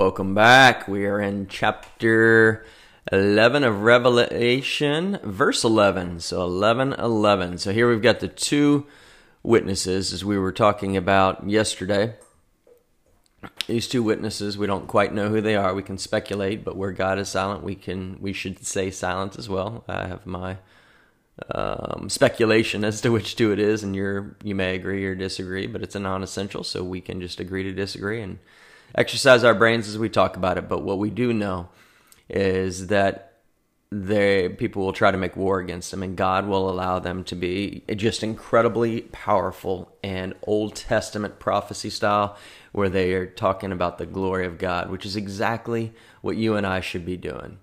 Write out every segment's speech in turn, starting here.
Welcome back. We are in chapter 11 of Revelation, verse 11. So 11 11. So here we've got the two witnesses as we were talking about yesterday. These two witnesses, we don't quite know who they are. We can speculate, but where God is silent, we can we should say silent as well. I have my um, speculation as to which two it is, and you're you may agree or disagree, but it's a non-essential, so we can just agree to disagree and exercise our brains as we talk about it. But what we do know is that they people will try to make war against them, and God will allow them to be just incredibly powerful and Old Testament prophecy style, where they are talking about the glory of God, which is exactly what you and I should be doing.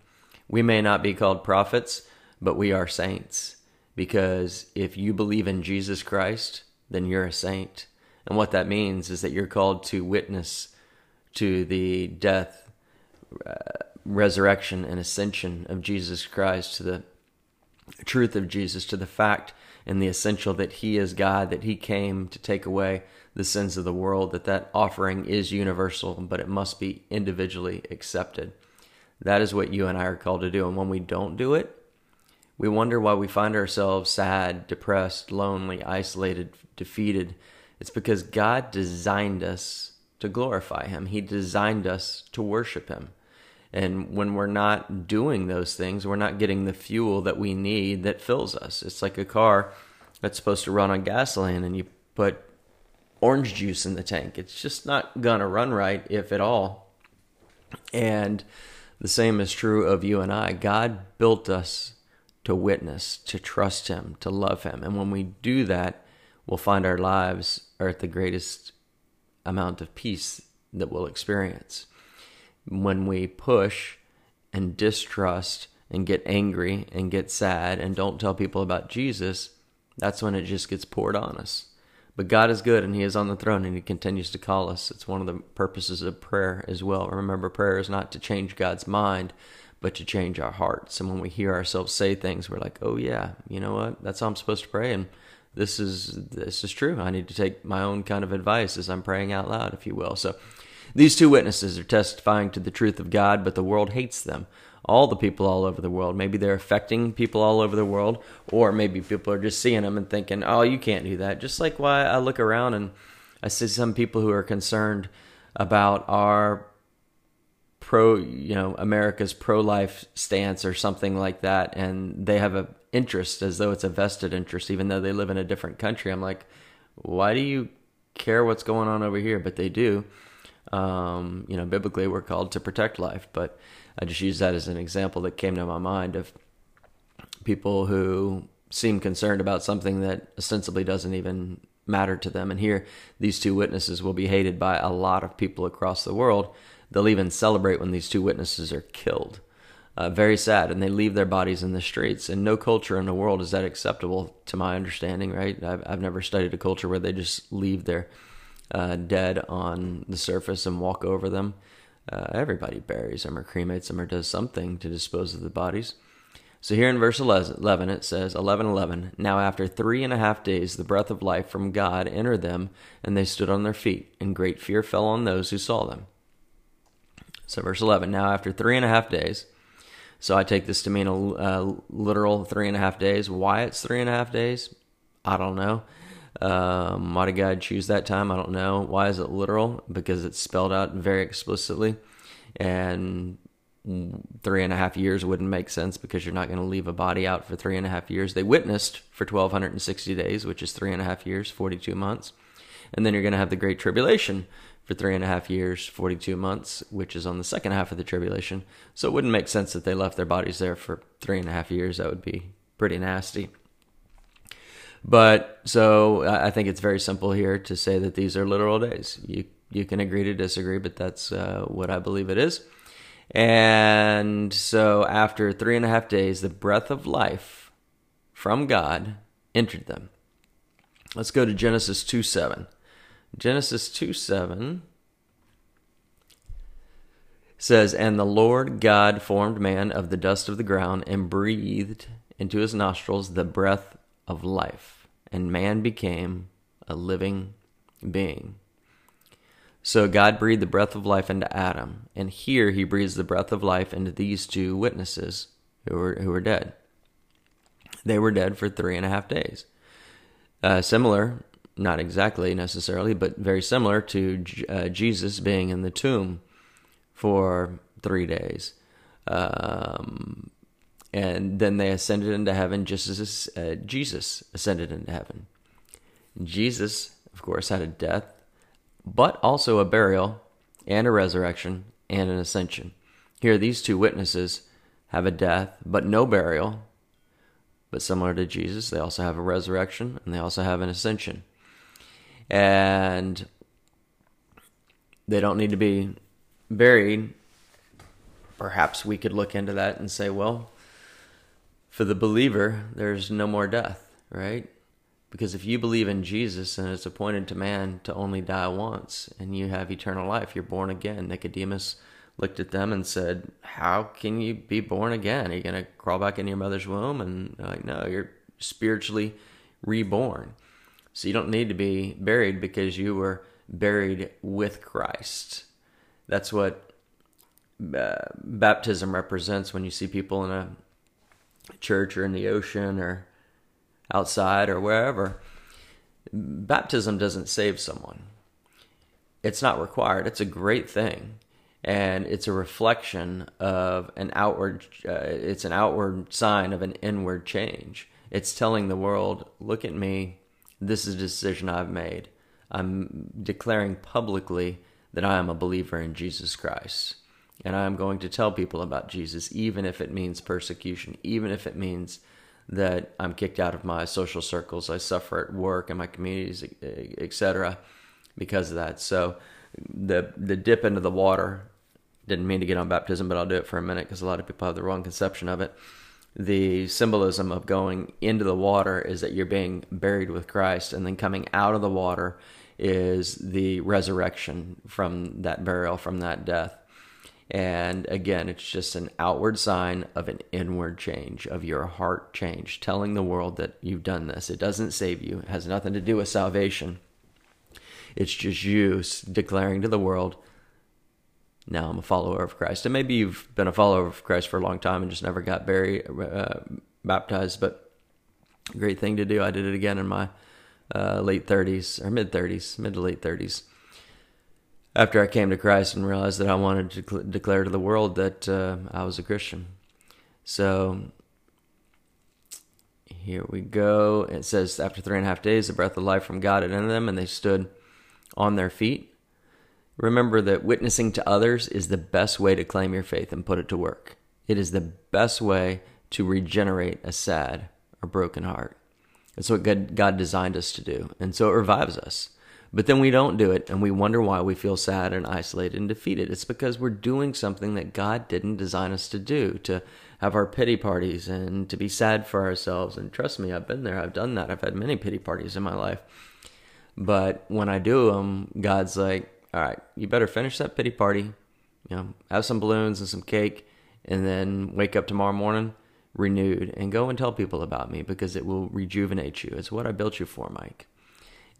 We may not be called prophets, but we are saints. Because if you believe in Jesus Christ, then you're a saint. And what that means is that you're called to witness to the death, uh, resurrection, and ascension of Jesus Christ, to the truth of Jesus, to the fact and the essential that He is God, that He came to take away the sins of the world, that that offering is universal, but it must be individually accepted. That is what you and I are called to do. And when we don't do it, we wonder why we find ourselves sad, depressed, lonely, isolated, defeated. It's because God designed us to glorify Him, He designed us to worship Him. And when we're not doing those things, we're not getting the fuel that we need that fills us. It's like a car that's supposed to run on gasoline and you put orange juice in the tank. It's just not going to run right, if at all. And the same is true of you and I. God built us to witness, to trust Him, to love Him. And when we do that, we'll find our lives are at the greatest amount of peace that we'll experience. When we push and distrust and get angry and get sad and don't tell people about Jesus, that's when it just gets poured on us. But God is good and He is on the throne and He continues to call us. It's one of the purposes of prayer as well. Remember, prayer is not to change God's mind, but to change our hearts. And when we hear ourselves say things, we're like, oh yeah, you know what? That's how I'm supposed to pray. And this is this is true. I need to take my own kind of advice as I'm praying out loud, if you will. So these two witnesses are testifying to the truth of God, but the world hates them. All the people all over the world. Maybe they're affecting people all over the world, or maybe people are just seeing them and thinking, "Oh, you can't do that." Just like why I look around and I see some people who are concerned about our pro you know america's pro-life stance or something like that and they have a interest as though it's a vested interest even though they live in a different country. I'm like why do you care what's going on over here? But they do. Um, you know biblically we're called to protect life. But i just use that as an example that came to my mind of people who seem concerned about something that ostensibly doesn't even matter to them. And here these two witnesses will be hated by a lot of people across the world. They'll even celebrate when these two witnesses are killed. Uh, very sad, and they leave their bodies in the streets. And no culture in the world is that acceptable, to my understanding. Right? I've, I've never studied a culture where they just leave their uh, dead on the surface and walk over them. Uh, everybody buries them or cremates them or does something to dispose of the bodies. So here in verse 11, it says, 11, 11, Now after three and a half days, the breath of life from God entered them, and they stood on their feet, and great fear fell on those who saw them. So, verse 11 Now, after three and a half days, so I take this to mean a, a literal three and a half days. Why it's three and a half days, I don't know. Um, why did God choose that time? I don't know. Why is it literal? Because it's spelled out very explicitly. And three and a half years wouldn't make sense because you're not going to leave a body out for three and a half years. They witnessed for 1,260 days, which is three and a half years, 42 months. And then you're going to have the Great Tribulation, for three and a half years, 42 months, which is on the second half of the tribulation. So it wouldn't make sense that they left their bodies there for three and a half years. That would be pretty nasty. But so I think it's very simple here to say that these are literal days. You you can agree to disagree, but that's uh, what I believe it is. And so after three and a half days, the breath of life from God entered them. Let's go to Genesis 2 7. Genesis 2 7 says, And the Lord God formed man of the dust of the ground and breathed into his nostrils the breath of life, and man became a living being. So God breathed the breath of life into Adam, and here he breathes the breath of life into these two witnesses who were who were dead. They were dead for three and a half days. Uh, similar, not exactly necessarily, but very similar to uh, Jesus being in the tomb for three days. Um, and then they ascended into heaven just as uh, Jesus ascended into heaven. Jesus, of course, had a death, but also a burial and a resurrection and an ascension. Here, these two witnesses have a death, but no burial. But similar to Jesus, they also have a resurrection and they also have an ascension. And they don't need to be buried. Perhaps we could look into that and say, well, for the believer, there's no more death, right? Because if you believe in Jesus and it's appointed to man to only die once and you have eternal life, you're born again. Nicodemus looked at them and said, How can you be born again? Are you going to crawl back into your mother's womb? And like, No, you're spiritually reborn. So you don't need to be buried because you were buried with Christ. That's what uh, baptism represents when you see people in a church or in the ocean or outside or wherever. Baptism doesn't save someone. It's not required. It's a great thing. And it's a reflection of an outward, uh, it's an outward sign of an inward change. It's telling the world, look at me. This is a decision I've made. I'm declaring publicly that I am a believer in Jesus Christ. And I am going to tell people about Jesus, even if it means persecution, even if it means that I'm kicked out of my social circles, I suffer at work and my communities, etc., because of that. So the the dip into the water didn't mean to get on baptism, but I'll do it for a minute because a lot of people have the wrong conception of it. The symbolism of going into the water is that you're being buried with Christ, and then coming out of the water is the resurrection from that burial, from that death. And again, it's just an outward sign of an inward change, of your heart change, telling the world that you've done this. It doesn't save you, it has nothing to do with salvation. It's just you declaring to the world, now I'm a follower of Christ. And maybe you've been a follower of Christ for a long time and just never got buried, uh, baptized, but great thing to do. I did it again in my uh, late 30s or mid 30s, mid to late 30s after I came to Christ and realized that I wanted to cl- declare to the world that uh, I was a Christian. So here we go. It says, after three and a half days, the breath of life from God had entered them, and they stood on their feet. Remember that witnessing to others is the best way to claim your faith and put it to work. It is the best way to regenerate a sad or broken heart. That's what God, God designed us to do. And so it revives us. But then we don't do it and we wonder why we feel sad and isolated and defeated. It's because we're doing something that God didn't design us to do, to have our pity parties and to be sad for ourselves. And trust me, I've been there, I've done that. I've had many pity parties in my life. But when I do them, God's like, all right, you better finish that pity party, you know, have some balloons and some cake, and then wake up tomorrow morning renewed and go and tell people about me because it will rejuvenate you. It's what I built you for, Mike.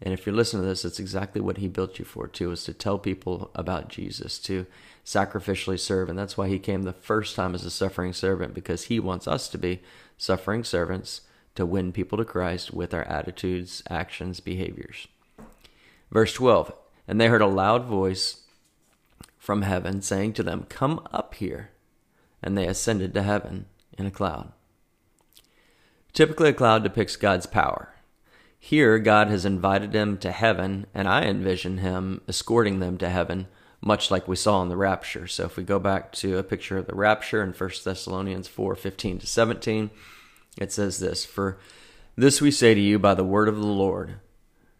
And if you're listening to this, it's exactly what he built you for too, is to tell people about Jesus, to sacrificially serve. And that's why he came the first time as a suffering servant, because he wants us to be suffering servants to win people to Christ with our attitudes, actions, behaviors. Verse 12 And they heard a loud voice from heaven saying to them, Come up here. And they ascended to heaven in a cloud. Typically, a cloud depicts God's power. Here, God has invited them to heaven, and I envision Him escorting them to heaven, much like we saw in the rapture. So, if we go back to a picture of the rapture in 1 Thessalonians 4 15 to 17, it says this For this we say to you by the word of the Lord,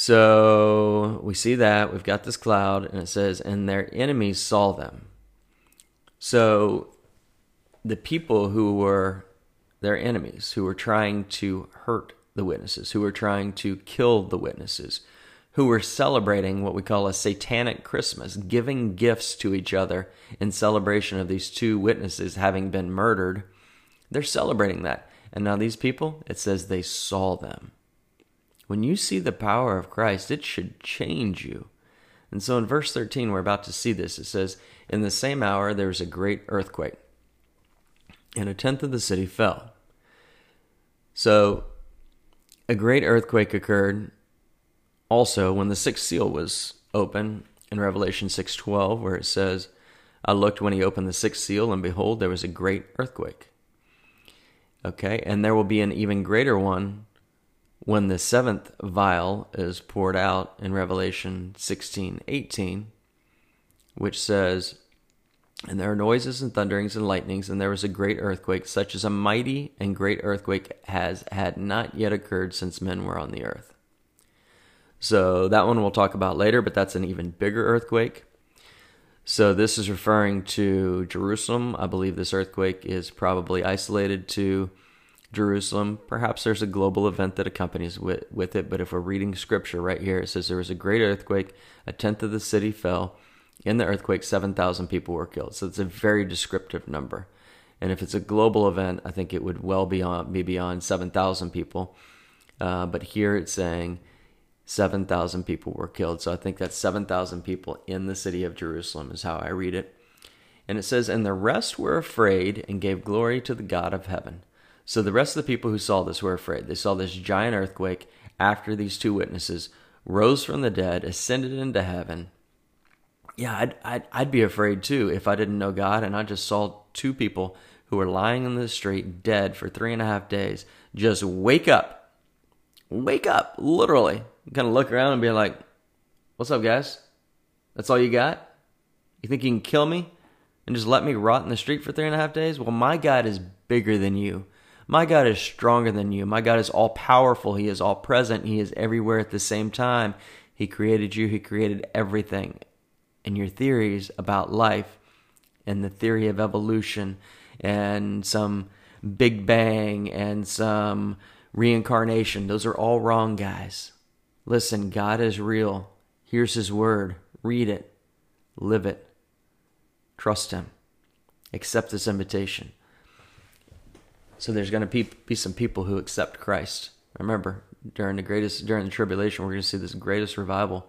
So we see that we've got this cloud, and it says, and their enemies saw them. So the people who were their enemies, who were trying to hurt the witnesses, who were trying to kill the witnesses, who were celebrating what we call a satanic Christmas, giving gifts to each other in celebration of these two witnesses having been murdered. They're celebrating that. And now these people, it says they saw them. When you see the power of Christ, it should change you. And so in verse 13, we're about to see this. It says, In the same hour there was a great earthquake, and a tenth of the city fell. So a great earthquake occurred also when the sixth seal was open in Revelation 6:12 where it says I looked when he opened the sixth seal and behold there was a great earthquake. Okay, and there will be an even greater one when the seventh vial is poured out in Revelation 16:18 which says and there are noises and thunderings and lightnings, and there was a great earthquake, such as a mighty and great earthquake has had not yet occurred since men were on the earth. So that one we'll talk about later, but that's an even bigger earthquake. So this is referring to Jerusalem. I believe this earthquake is probably isolated to Jerusalem. Perhaps there's a global event that accompanies with, with it, but if we're reading scripture right here, it says there was a great earthquake, a tenth of the city fell in the earthquake, 7,000 people were killed. So it's a very descriptive number. And if it's a global event, I think it would well be beyond 7,000 people. Uh, but here it's saying 7,000 people were killed. So I think that's 7,000 people in the city of Jerusalem, is how I read it. And it says, And the rest were afraid and gave glory to the God of heaven. So the rest of the people who saw this were afraid. They saw this giant earthquake after these two witnesses rose from the dead, ascended into heaven, yeah, I'd, I'd, I'd be afraid too if I didn't know God and I just saw two people who were lying in the street dead for three and a half days just wake up. Wake up, literally. Kind of look around and be like, What's up, guys? That's all you got? You think you can kill me and just let me rot in the street for three and a half days? Well, my God is bigger than you. My God is stronger than you. My God is all powerful. He is all present. He is everywhere at the same time. He created you, He created everything and your theories about life and the theory of evolution and some Big Bang and some reincarnation. Those are all wrong, guys. Listen, God is real. Here's His Word. Read it, live it, trust Him, accept this invitation. So there's going to be, be some people who accept Christ. Remember, during the greatest during the tribulation, we're going to see this greatest revival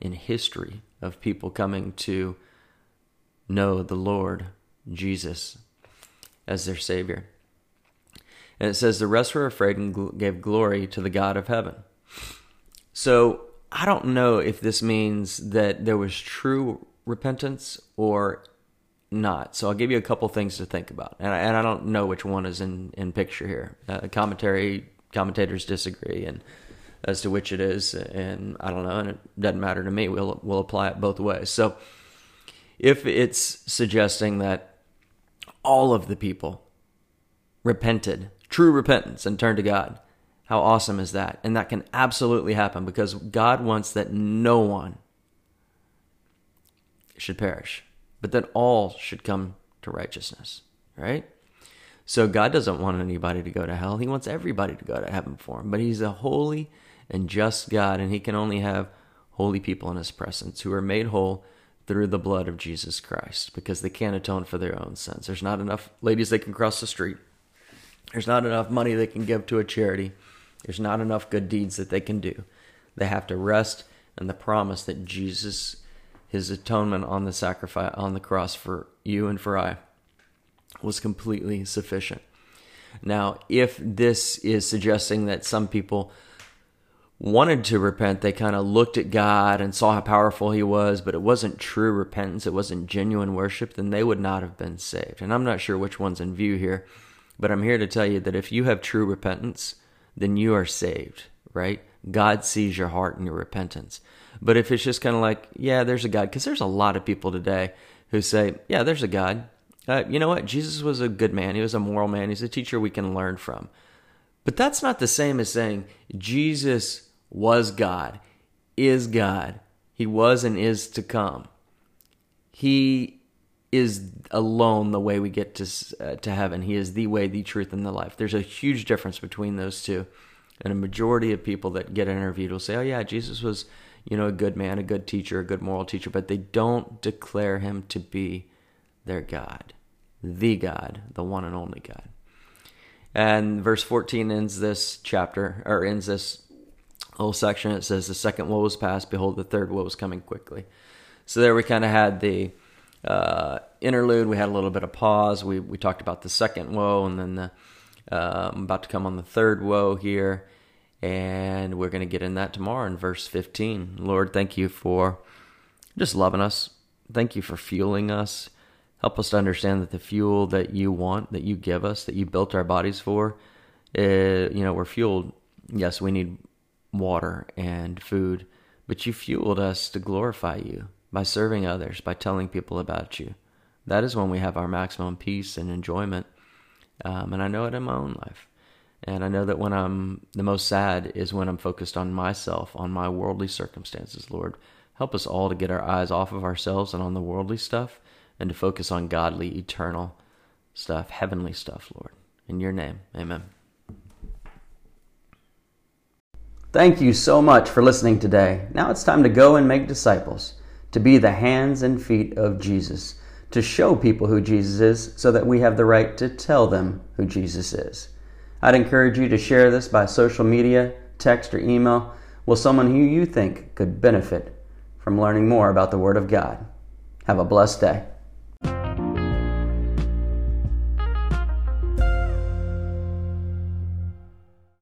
in history of people coming to know the Lord Jesus as their Savior. And it says, The rest were afraid and gave glory to the God of heaven. So I don't know if this means that there was true repentance or not. So I'll give you a couple things to think about. And I, and I don't know which one is in, in picture here. Uh, commentary commentators disagree. And as to which it is, and I don't know, and it doesn't matter to me. We'll we'll apply it both ways. So, if it's suggesting that all of the people repented, true repentance, and turned to God, how awesome is that? And that can absolutely happen because God wants that no one should perish, but that all should come to righteousness, right? So God doesn't want anybody to go to hell. He wants everybody to go to heaven for him. But he's a holy and just God, and He can only have holy people in His presence who are made whole through the blood of Jesus Christ because they can't atone for their own sins. There's not enough ladies they can cross the street. There's not enough money they can give to a charity. There's not enough good deeds that they can do. They have to rest in the promise that Jesus, his atonement on the sacrifice on the cross for you and for I, was completely sufficient. Now, if this is suggesting that some people wanted to repent, they kind of looked at God and saw how powerful He was, but it wasn't true repentance, it wasn't genuine worship, then they would not have been saved. And I'm not sure which one's in view here, but I'm here to tell you that if you have true repentance, then you are saved, right? God sees your heart and your repentance. But if it's just kind of like, yeah, there's a God, because there's a lot of people today who say, yeah, there's a God. Uh, you know what? Jesus was a good man. He was a moral man. He's a teacher we can learn from. But that's not the same as saying Jesus was God, is God, He was and is to come. He is alone the way we get to uh, to heaven. He is the way, the truth, and the life. There's a huge difference between those two, and a majority of people that get interviewed will say, "Oh yeah, Jesus was, you know, a good man, a good teacher, a good moral teacher," but they don't declare him to be their God, the God, the one and only God. And verse 14 ends this chapter, or ends this whole section. It says, The second woe was past, behold, the third woe is coming quickly. So there we kind of had the uh, interlude. We had a little bit of pause. We, we talked about the second woe, and then the, uh, I'm about to come on the third woe here. And we're going to get in that tomorrow in verse 15. Lord, thank you for just loving us. Thank you for fueling us. Help us to understand that the fuel that you want, that you give us, that you built our bodies for, uh, you know, we're fueled. Yes, we need water and food, but you fueled us to glorify you by serving others, by telling people about you. That is when we have our maximum peace and enjoyment. Um, and I know it in my own life. And I know that when I'm the most sad is when I'm focused on myself, on my worldly circumstances, Lord. Help us all to get our eyes off of ourselves and on the worldly stuff and to focus on godly, eternal stuff, heavenly stuff, Lord. In your name, amen. Thank you so much for listening today. Now it's time to go and make disciples, to be the hands and feet of Jesus, to show people who Jesus is so that we have the right to tell them who Jesus is. I'd encourage you to share this by social media, text, or email with someone who you think could benefit from learning more about the Word of God. Have a blessed day.